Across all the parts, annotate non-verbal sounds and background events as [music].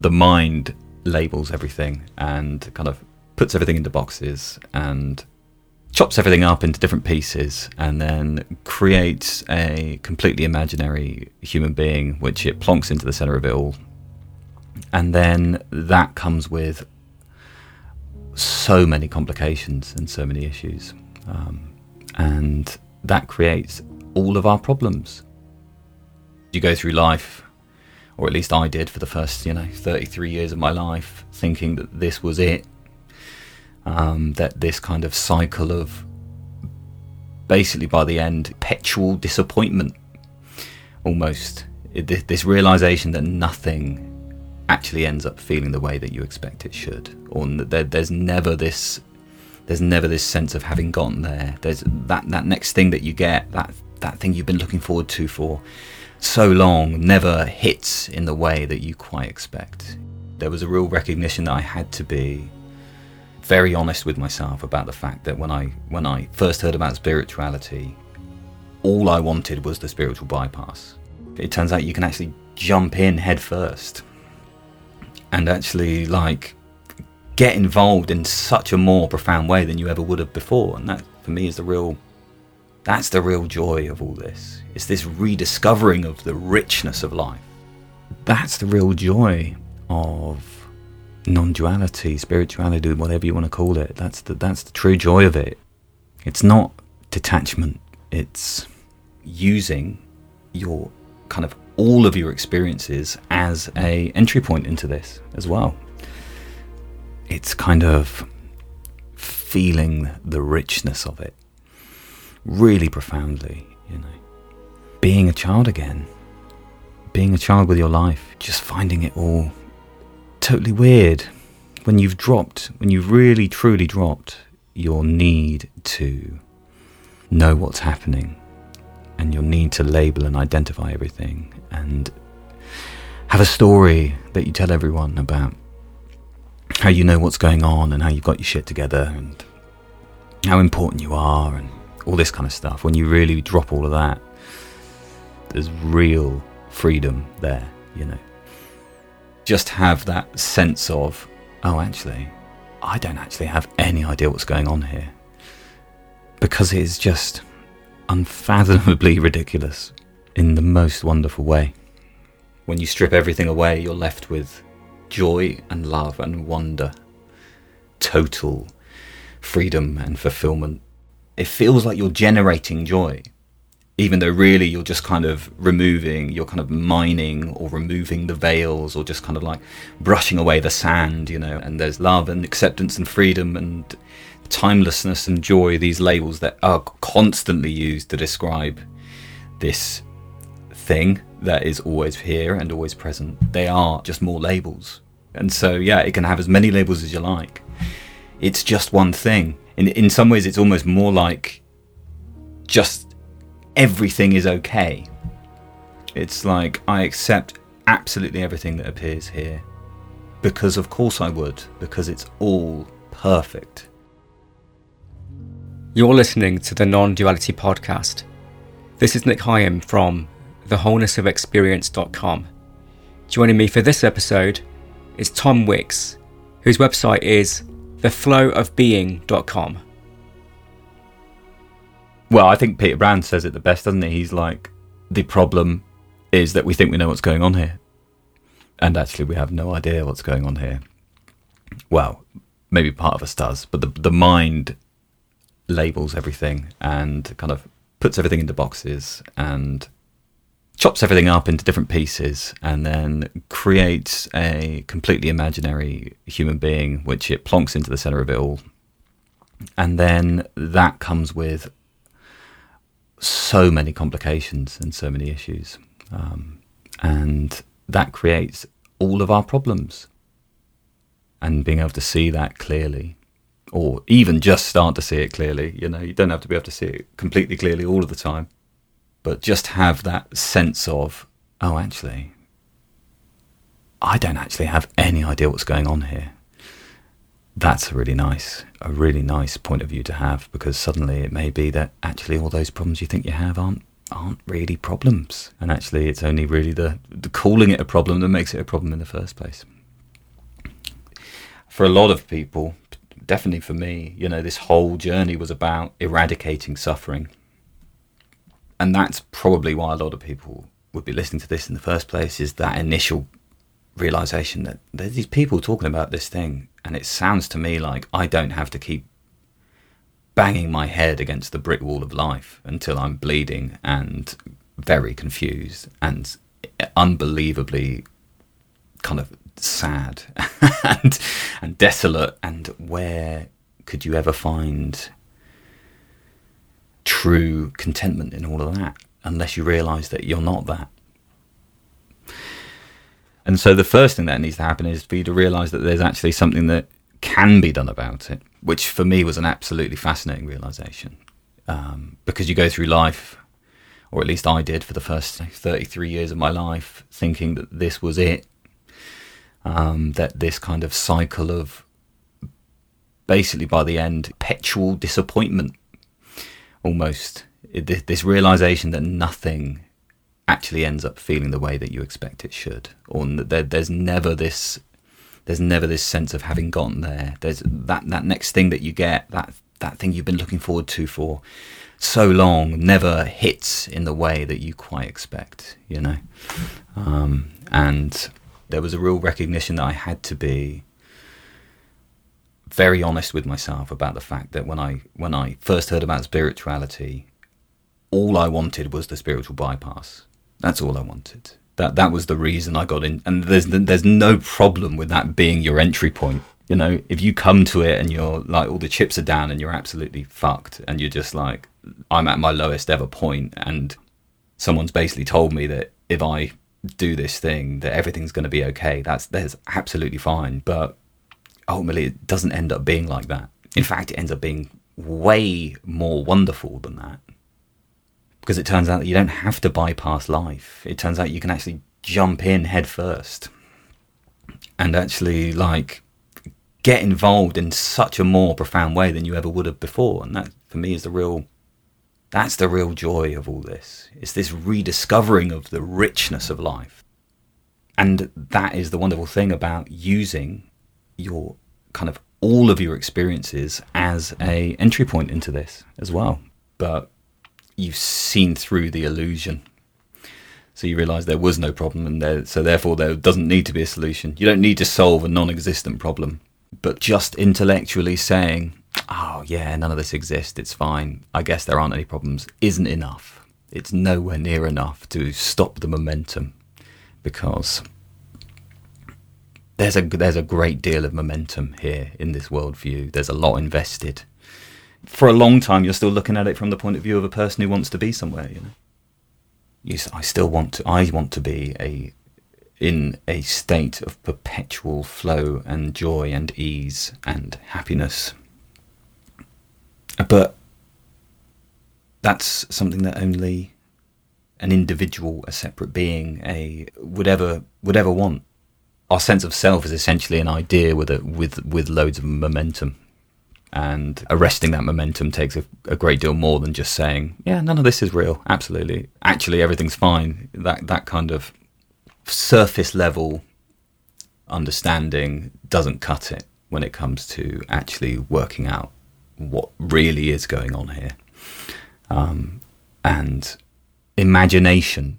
the mind labels everything and kind of puts everything into boxes and chops everything up into different pieces and then creates a completely imaginary human being which it plonks into the center of it all. And then that comes with so many complications and so many issues. Um, and that creates all of our problems. You go through life or at least I did for the first, you know, 33 years of my life, thinking that this was it. Um, that this kind of cycle of basically by the end, perpetual disappointment almost. It, this realization that nothing actually ends up feeling the way that you expect it should, or that there's never this. There's never this sense of having gotten there. There's that, that next thing that you get, that that thing you've been looking forward to for so long never hits in the way that you quite expect. There was a real recognition that I had to be very honest with myself about the fact that when I when I first heard about spirituality, all I wanted was the spiritual bypass. It turns out you can actually jump in head first and actually like get involved in such a more profound way than you ever would have before and that for me is the real that's the real joy of all this. It's this rediscovering of the richness of life. That's the real joy of non-duality, spirituality, whatever you want to call it. That's the that's the true joy of it. It's not detachment. It's using your kind of all of your experiences as a entry point into this as well. It's kind of feeling the richness of it really profoundly, you know. Being a child again, being a child with your life, just finding it all totally weird when you've dropped, when you've really truly dropped your need to know what's happening and your need to label and identify everything and have a story that you tell everyone about how you know what's going on and how you've got your shit together and how important you are and all this kind of stuff. When you really drop all of that, there's real freedom there, you know. Just have that sense of, oh, actually, I don't actually have any idea what's going on here. Because it is just unfathomably [laughs] ridiculous in the most wonderful way. When you strip everything away, you're left with joy and love and wonder, total freedom and fulfillment it feels like you're generating joy even though really you're just kind of removing, you're kind of mining or removing the veils or just kind of like brushing away the sand, you know, and there's love and acceptance and freedom and timelessness and joy, these labels that are constantly used to describe this thing that is always here and always present. They are just more labels. And so, yeah, it can have as many labels as you like. It's just one thing in in some ways it's almost more like just everything is okay. It's like I accept absolutely everything that appears here because of course I would because it's all perfect. You're listening to the Non-Duality podcast. This is Nic Higham from thewholenessofexperience.com. Joining me for this episode is Tom Wicks, whose website is theflowofbeing.com. Well, I think Peter Brand says it the best, doesn't he? He's like, the problem is that we think we know what's going on here. And actually, we have no idea what's going on here. Well, maybe part of us does, but the, the mind labels everything and kind of puts everything into boxes and chops everything up into different pieces and then creates a completely imaginary human being, which it plonks into the center of it all. And then that comes with so many complications and so many issues. Um, and that creates all of our problems. And being able to see that clearly, or even just start to see it clearly, you know, you don't have to be able to see it completely clearly all of the time but just have that sense of, oh, actually, I don't actually have any idea what's going on here. That's a really nice, a really nice point of view to have because suddenly it may be that actually all those problems you think you have aren't aren't really problems, and actually it's only really the, the calling it a problem that makes it a problem in the first place. for a lot of people, definitely for me, you know, this whole journey was about eradicating suffering. And that's probably why a lot of people would be listening to this in the first place is that initial realization that there's these people talking about this thing and it sounds to me like I don't have to keep banging my head against the brick wall of life until I'm bleeding and very confused and unbelievably kind of sad [laughs] and and desolate. And where could you ever find true contentment in all of that unless you realize that you're not that and so the first thing that needs to happen is for you to realize that there's actually something that can be done about it which for me was an absolutely fascinating realization um, because you go through life or at least I did for the first 33 years of my life, thinking that this was it. Um, that this kind of cycle of basically by the end, perpetual disappointment almost. It, this realization that nothing actually ends up feeling the way that you expect it should, or that there's never this. There's never this sense of having gotten there. There's that, that next thing that you get, that that thing you've been looking forward to for so long never hits in the way that you quite expect, you know. Um, and there was a real recognition that I had to be very honest with myself about the fact that when I when I first heard about spirituality, all I wanted was the spiritual bypass. That's all I wanted. That that was the reason I got in, and there's there's no problem with that being your entry point you know, if you come to it and you're like all the chips are down and you're absolutely fucked and you're just like, I'm at my lowest ever point and someone's basically told me that if I do this thing that everything's going to be okay. That's that's absolutely fine, but ultimately it doesn't end up being like that. In fact, it ends up being way more wonderful than that. Because it turns out that you don't have to bypass life. It turns out you can actually jump in head first and actually like get involved in such a more profound way than you ever would have before. And that, for me, is the real. That's the real joy of all this. It's this rediscovering of the richness of life. And that is the wonderful thing about using your kind of all of your experiences as a entry point into this as well. But you've seen through the illusion. So you realize there was no problem and there, so therefore there doesn't need to be a solution. You don't need to solve a non-existent problem but just intellectually saying, oh, yeah, none of this exists, it's fine, I guess there aren't any problems, isn't enough. It's nowhere near enough to stop the momentum because there's a, there's a great deal of momentum here in this worldview. There's a lot invested. For a long time, you're still looking at it from the point of view of a person who wants to be somewhere, you know. You, I still want to. I want to be a in a state of perpetual flow and joy and ease and happiness. But that's something that only an individual, a separate being, a would ever would ever want. Our sense of self is essentially an idea with a with with loads of momentum. And arresting that momentum takes a, a great deal more than just saying, "Yeah, none of this is real." Absolutely, actually, everything's fine. That that kind of surface level understanding doesn't cut it when it comes to actually working out what really is going on here. Um, and imagination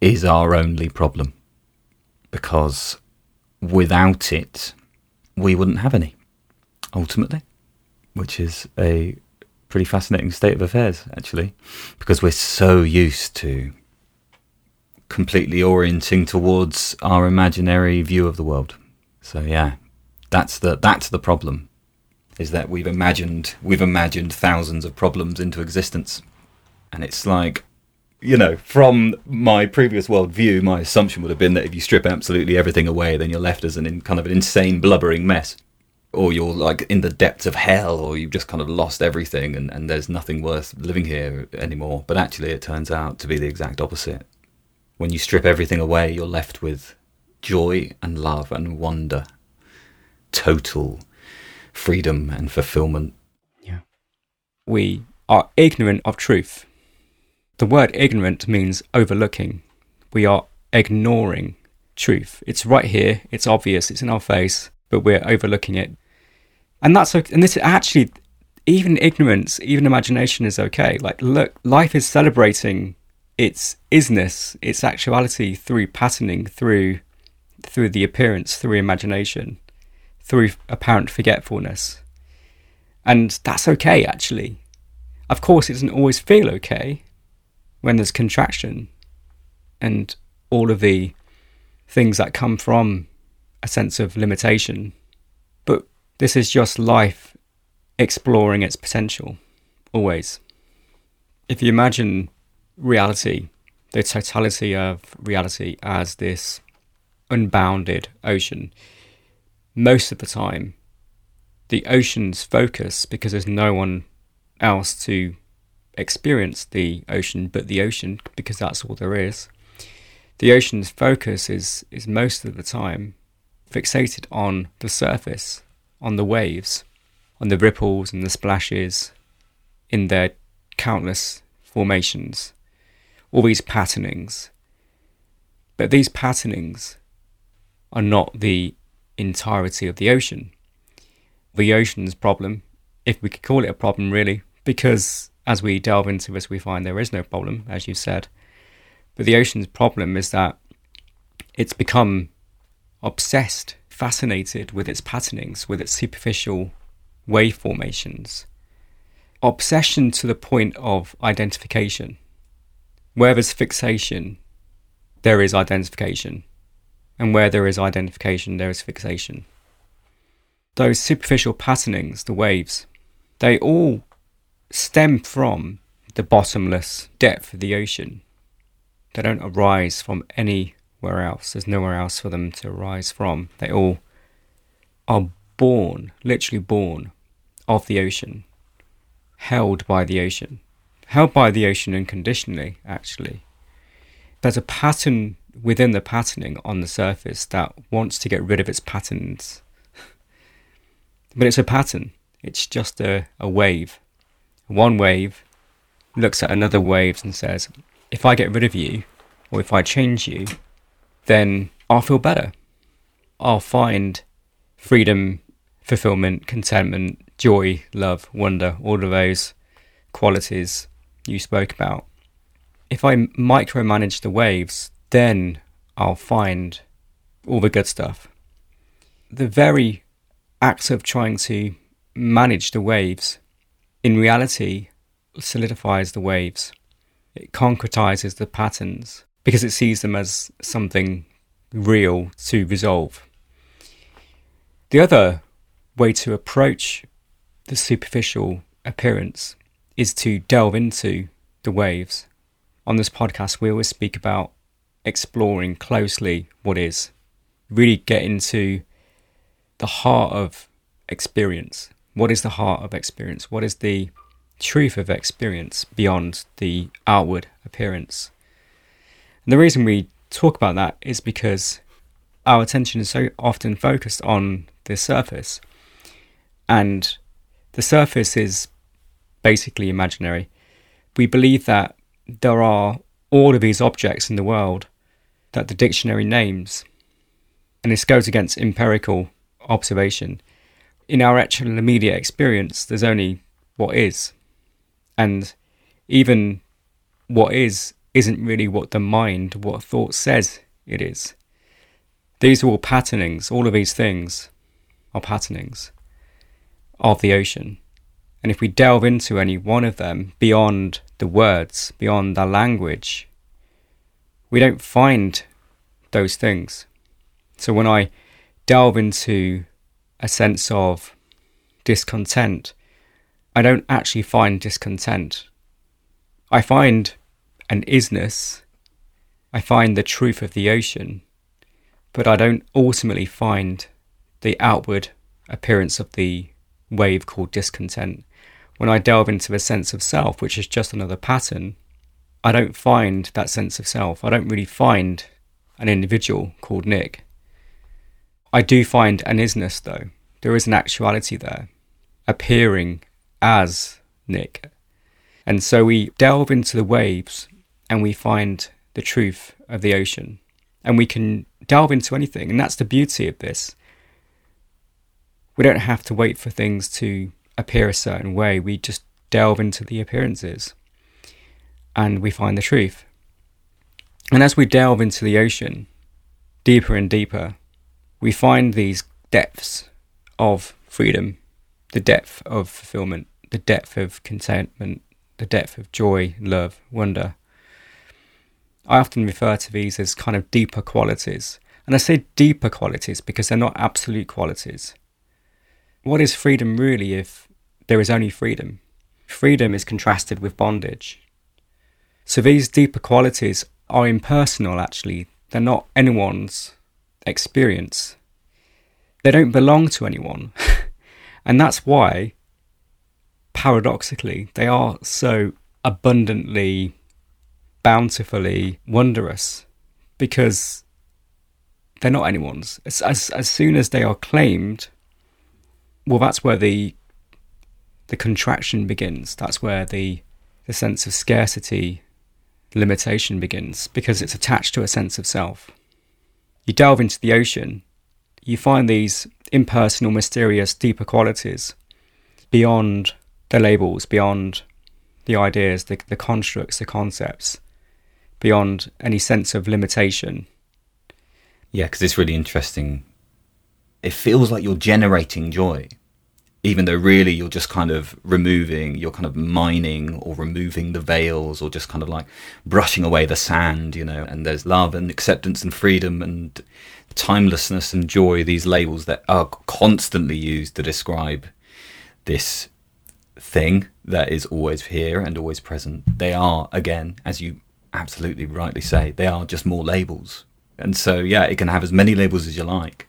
is our only problem because without it, we wouldn't have any, ultimately, which is a pretty fascinating state of affairs, actually, because we're so used to completely orienting towards our imaginary view of the world. So yeah, that's the that's the problem, is that we've imagined we've imagined thousands of problems into existence, and it's like, you know, from my previous worldview, my assumption would have been that if you strip absolutely everything away, then you're left as an in, kind of an insane blubbering mess. Or you're like in the depths of hell, or you've just kind of lost everything and, and there's nothing worth living here anymore. But actually, it turns out to be the exact opposite when you strip everything away, you're left with joy and love and wonder, total freedom and fulfillment. Yeah. We are ignorant of truth. The word ignorant means overlooking. We are ignoring truth. It's right here, it's obvious, it's in our face, but we're overlooking it. And that's okay. and this actually even ignorance, even imagination is okay. Like look, life is celebrating its isness, its actuality through patterning, through through the appearance, through imagination, through apparent forgetfulness. And that's okay actually. Of course it doesn't always feel okay when there's contraction and all of the things that come from a sense of limitation. This is just life exploring its potential, always. If you imagine reality, the totality of reality, as this unbounded ocean, most of the time, the ocean's focus, because there's no one else to experience the ocean but the ocean, because that's all there is, the ocean's focus is, is most of the time fixated on the surface, on the waves, on the ripples and the splashes in their countless formations, all these patternings. But these patternings are not the entirety of the ocean. The ocean's problem, if we could call it a problem really, because as we delve into this, we find there is no problem, as you said. But the ocean's problem is that it's become obsessed, fascinated with its patternings, with its superficial wave formations. Obsession to the point of identification. Where there's fixation, there is identification. And where there is identification, there is fixation. Those superficial patternings, the waves, they all stem from the bottomless depth of the ocean. They don't arise from anywhere else. There's nowhere else for them to arise from. They all are born, literally born, of the ocean, held by the ocean, held by the ocean unconditionally, actually. There's a pattern within the patterning on the surface that wants to get rid of its patterns. [laughs] but it's a pattern, it's just a, a wave. One wave looks at another wave and says, if I get rid of you, or if I change you, then I'll feel better. I'll find freedom, fulfillment, contentment, joy, love, wonder, all of those qualities you spoke about. If I micromanage the waves, then I'll find all the good stuff. The very act of trying to manage the waves, in reality, solidifies the waves. It concretizes the patterns because it sees them as something real to resolve. The other way to approach the superficial appearance is to delve into the waves. On this podcast, we always speak about exploring closely what is, really get into the heart of experience. What is the heart of experience? What is the truth of experience beyond the outward appearance? And the reason we talk about that is because our attention is so often focused on the surface. And the surface is basically imaginary. We believe that there are all of these objects in the world that the dictionary names. And this goes against empirical observation. In our actual immediate experience, there's only what is. And even what is isn't really what the mind, what thought says it is. These are all patternings, all of these things are patternings of the ocean. And if we delve into any one of them beyond the words, beyond the language, we don't find those things. So when I delve into a sense of discontent, I don't actually find discontent. I find an isness, I find the truth of the ocean, but I don't ultimately find the outward appearance of the wave called discontent. When I delve into the sense of self, which is just another pattern, I don't find that sense of self. I don't really find an individual called Nic. I do find an isness, though. There is an actuality there, appearing as Nic. And so we delve into the waves and we find the truth of the ocean. And we can delve into anything. And that's the beauty of this. we don't have to wait for things to appear a certain way. We just delve into the appearances and we find the truth. And as we delve into the ocean deeper and deeper, we find these depths of freedom, the depth of fulfillment, the depth of contentment, the depth of joy, love, wonder. I often refer to these as kind of deeper qualities. And I say deeper qualities because they're not absolute qualities. What is freedom really if there is only freedom? Freedom is contrasted with bondage. So these deeper qualities are impersonal, actually. They're not anyone's experience. They don't belong to anyone. [laughs] and that's why, paradoxically, they are so abundantly, bountifully wondrous because they're not anyone's. As, as, as soon as they are claimed, well, that's where the the contraction begins. That's where the the sense of scarcity, limitation begins because it's attached to a sense of self. You delve into the ocean, you find these impersonal, mysterious, deeper qualities beyond the labels, beyond the ideas, the, the constructs, the concepts, beyond any sense of limitation. Yeah, because it's really interesting. It feels like you're generating joy, even though really you're just kind of removing, you're kind of mining or removing the veils or just kind of like brushing away the sand, you know, and there's love and acceptance and freedom and timelessness and joy, these labels that are constantly used to describe this thing that is always here and always present. They are, again, as you absolutely rightly say, they are just more labels. And so, yeah, it can have as many labels as you like.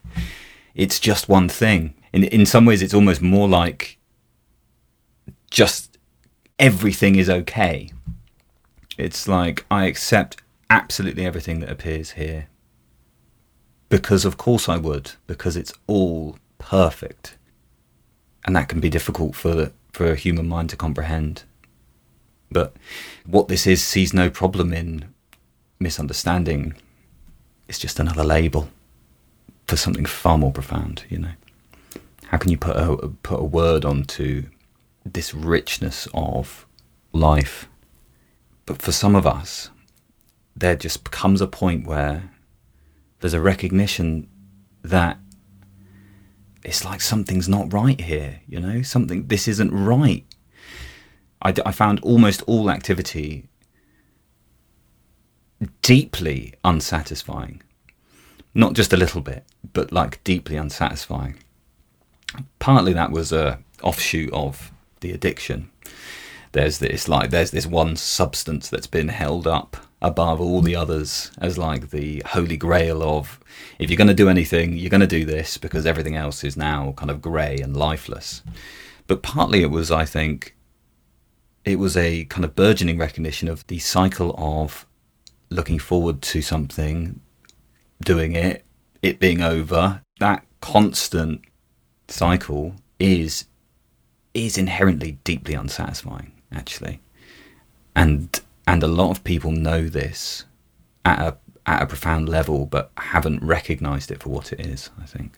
It's just one thing. In, in some ways, it's almost more like just everything is okay. It's like I accept absolutely everything that appears here because of course I would, because it's all perfect. And that can be difficult for for a human mind to comprehend. But what this is sees no problem in misunderstanding. It's just another label for something far more profound, you know. How can you put a put a word onto this richness of life? But for some of us, there just comes a point where there's a recognition that it's like something's not right here, you know, something, this isn't right. I, I found almost all activity deeply unsatisfying. Not just a little bit, but like deeply unsatisfying. Partly that was a offshoot of the addiction. There's this like there's this one substance that's been held up above all the others as like the holy grail of if you're going to do anything, you're going to do this because everything else is now kind of grey and lifeless. But partly it was, I think, it was a kind of burgeoning recognition of the cycle of looking forward to something, doing it, it being over. That constant cycle is is inherently deeply unsatisfying, actually. And and a lot of people know this at a at a profound level, but haven't recognised it for what it is. I think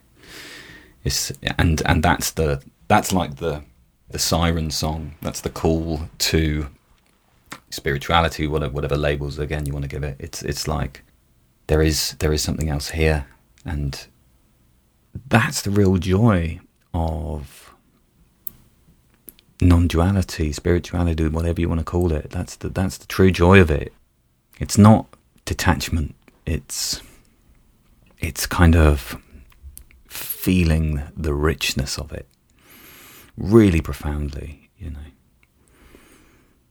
it's and and that's the that's like the the siren song. That's the call to spirituality, whatever whatever labels again you want to give it. It's it's like there is there is something else here, and that's the real joy of non-duality, spirituality, whatever you want to call it. That's the that's the true joy of it. It's not detachment. It's it's kind of feeling the richness of it really profoundly, you know.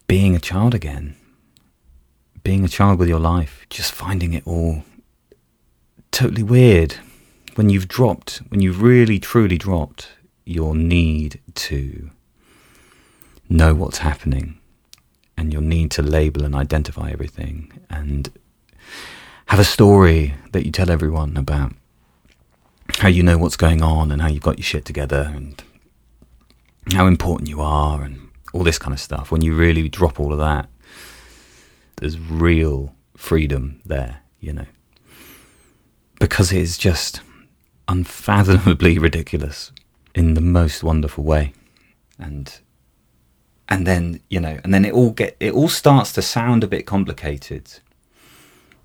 Being a child again. Being a child with your life, just finding it all totally weird when you've dropped, when you've really truly dropped your need to know what's happening and your need to label and identify everything and have a story that you tell everyone about how you know what's going on and how you've got your shit together and how important you are and all this kind of stuff. When you really drop all of that, there's real freedom there, you know. Because it is just unfathomably [laughs] ridiculous in the most wonderful way. And and then, you know, and then it all get it all starts to sound a bit complicated.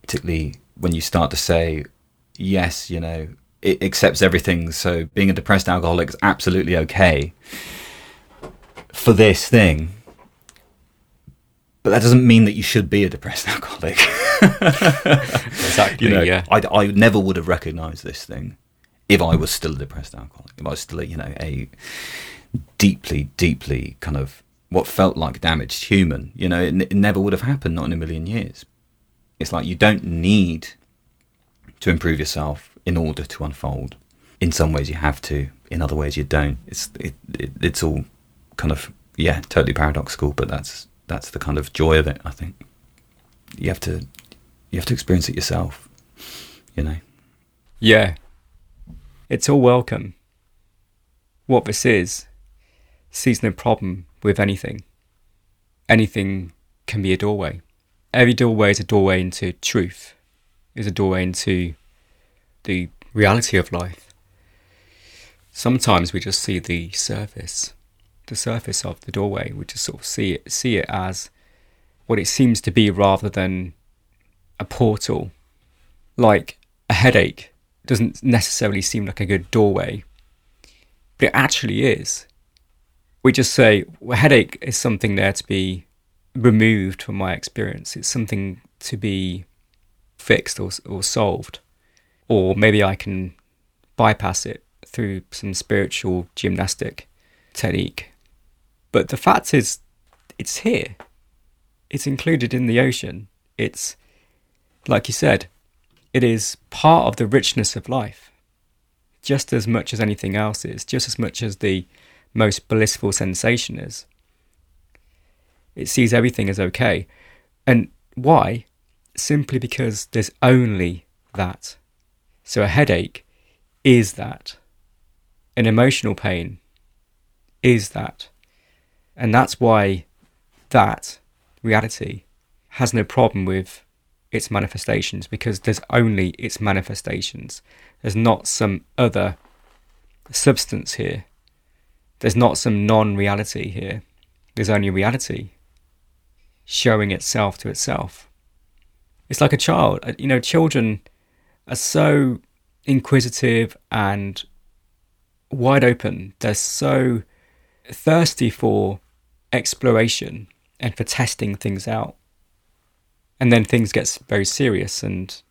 Particularly when you start to say, yes, you know, it accepts everything, so being a depressed alcoholic is absolutely okay for this thing. But that doesn't mean that you should be a depressed [laughs] alcoholic. exactly. you know, yeah. I, I never would have recognized this thing if I was still a depressed alcoholic. If I was still, a, you know, a deeply, deeply kind of what felt like damaged human. You know, it, it never would have happened, not in a million years. It's like you don't need to improve yourself in order to unfold. In some ways, you have to. In other ways, you don't. It's it, it, it's all kind of yeah, totally paradoxical. But that's that's the kind of joy of it. I think you have to you have to experience it yourself. You know. Yeah. It's all welcome. What this is sees no problem with anything. Anything can be a doorway. Every doorway is a doorway into truth, is a doorway into the reality of life. Sometimes we just see the surface, the surface of the doorway. We just sort of see it, see it as what it seems to be rather than a portal. Like a headache doesn't necessarily seem like a good doorway, but it actually is. We just say well, headache is something there to be removed from my experience. It's something to be fixed or, or solved. Or maybe I can bypass it through some spiritual gymnastic technique. But the fact is, it's here. It's included in the ocean. It's, like you said, it is part of the richness of life, just as much as anything else is, just as much as the most blissful sensation is. It sees everything as okay. And why? Simply because there's only that. So a headache is that. An emotional pain is that. And that's why that reality has no problem with its manifestations because there's only its manifestations. There's not some other substance here. There's not some non reality here. There's only reality showing itself to itself. It's like a child. Uh, you know, children are so inquisitive and wide open. They're so thirsty for exploration and for testing things out. And then things get very serious and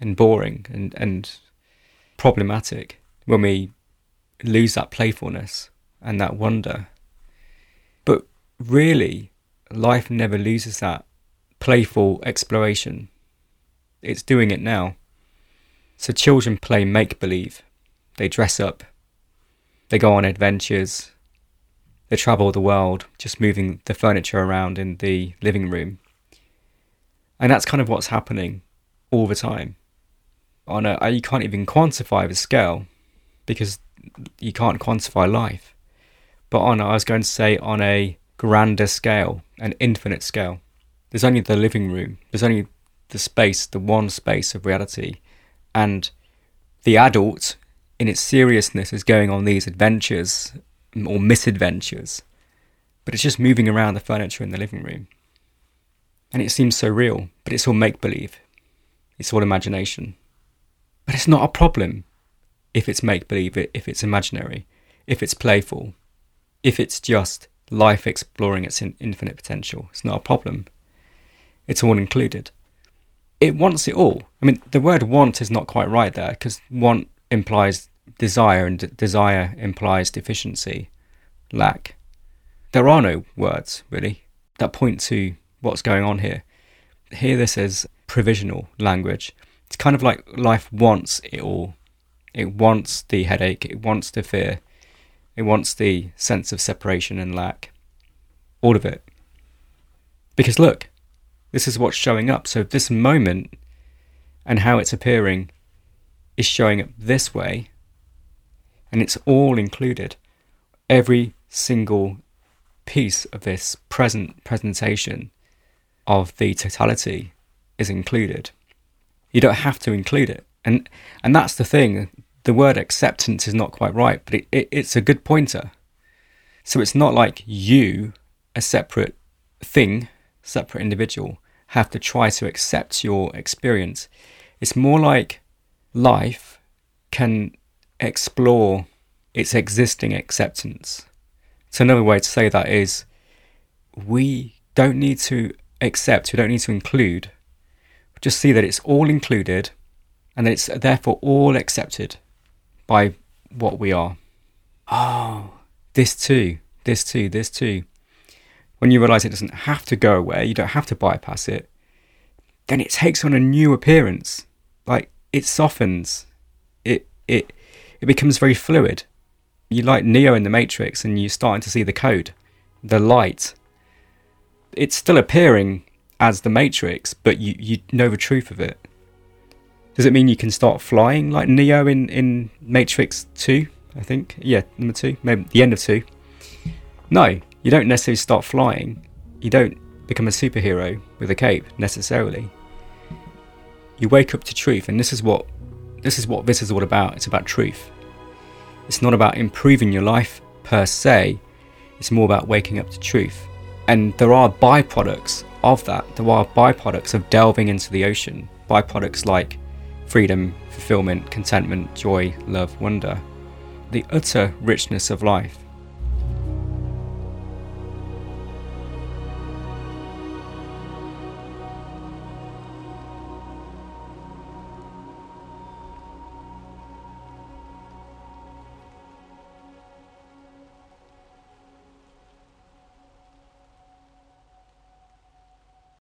and boring and, and problematic when we lose that playfulness and that wonder. But really, life never loses that playful exploration. It's doing it now. So children play make believe. They dress up. They go on adventures. They travel the world, just moving the furniture around in the living room. And that's kind of what's happening all the time. On a, you can't even quantify the scale because you can't quantify life. But on, I was going to say, on a grander scale, an infinite scale, there's only the living room, there's only the space, the one space of reality. And the adult, in its seriousness, is going on these adventures or misadventures. But it's just moving around the furniture in the living room. And it seems so real, but it's all make believe. It's all imagination. But it's not a problem if it's make believe, if it's imaginary, if it's playful, if it's just life exploring its infinite potential. It's not a problem. It's all included. It wants it all. I mean, the word want is not quite right there because want implies desire and desire implies deficiency, lack. There are no words, really, that point to what's going on here. Here, this is provisional language. It's kind of like life wants it all it wants the headache, it wants the fear, it wants the sense of separation and lack. All of it. Because look, this is what's showing up. So this moment and how it's appearing is showing up this way, and it's all included. Every single piece of this present presentation of the totality is included. You don't have to include it. And and that's the thing the word acceptance is not quite right, but it, it, it's a good pointer. So it's not like you, a separate thing, separate individual, have to try to accept your experience. It's more like life can explore its existing acceptance. So, another way to say that is we don't need to accept, we don't need to include, just see that it's all included and that it's therefore all accepted by what we are. Oh, this too, this too, this too. When you realize it doesn't have to go away, you don't have to bypass it, then it takes on a new appearance. Like it softens, it it it becomes very fluid. You like Neo in the Matrix, and you're starting to see the code, the light. It's still appearing as the Matrix, but you you know the truth of it. Does it mean you can start flying like Neo in in Matrix Two? I think yeah, number two, maybe the end of two. No, you don't necessarily start flying. You don't become a superhero with a cape necessarily. You wake up to truth, and this is what this is what this is all about. It's about truth. It's not about improving your life per se. It's more about waking up to truth. And there are byproducts of that. There are byproducts of delving into the ocean. Byproducts like freedom, fulfillment, contentment, joy, love, wonder. The utter richness of life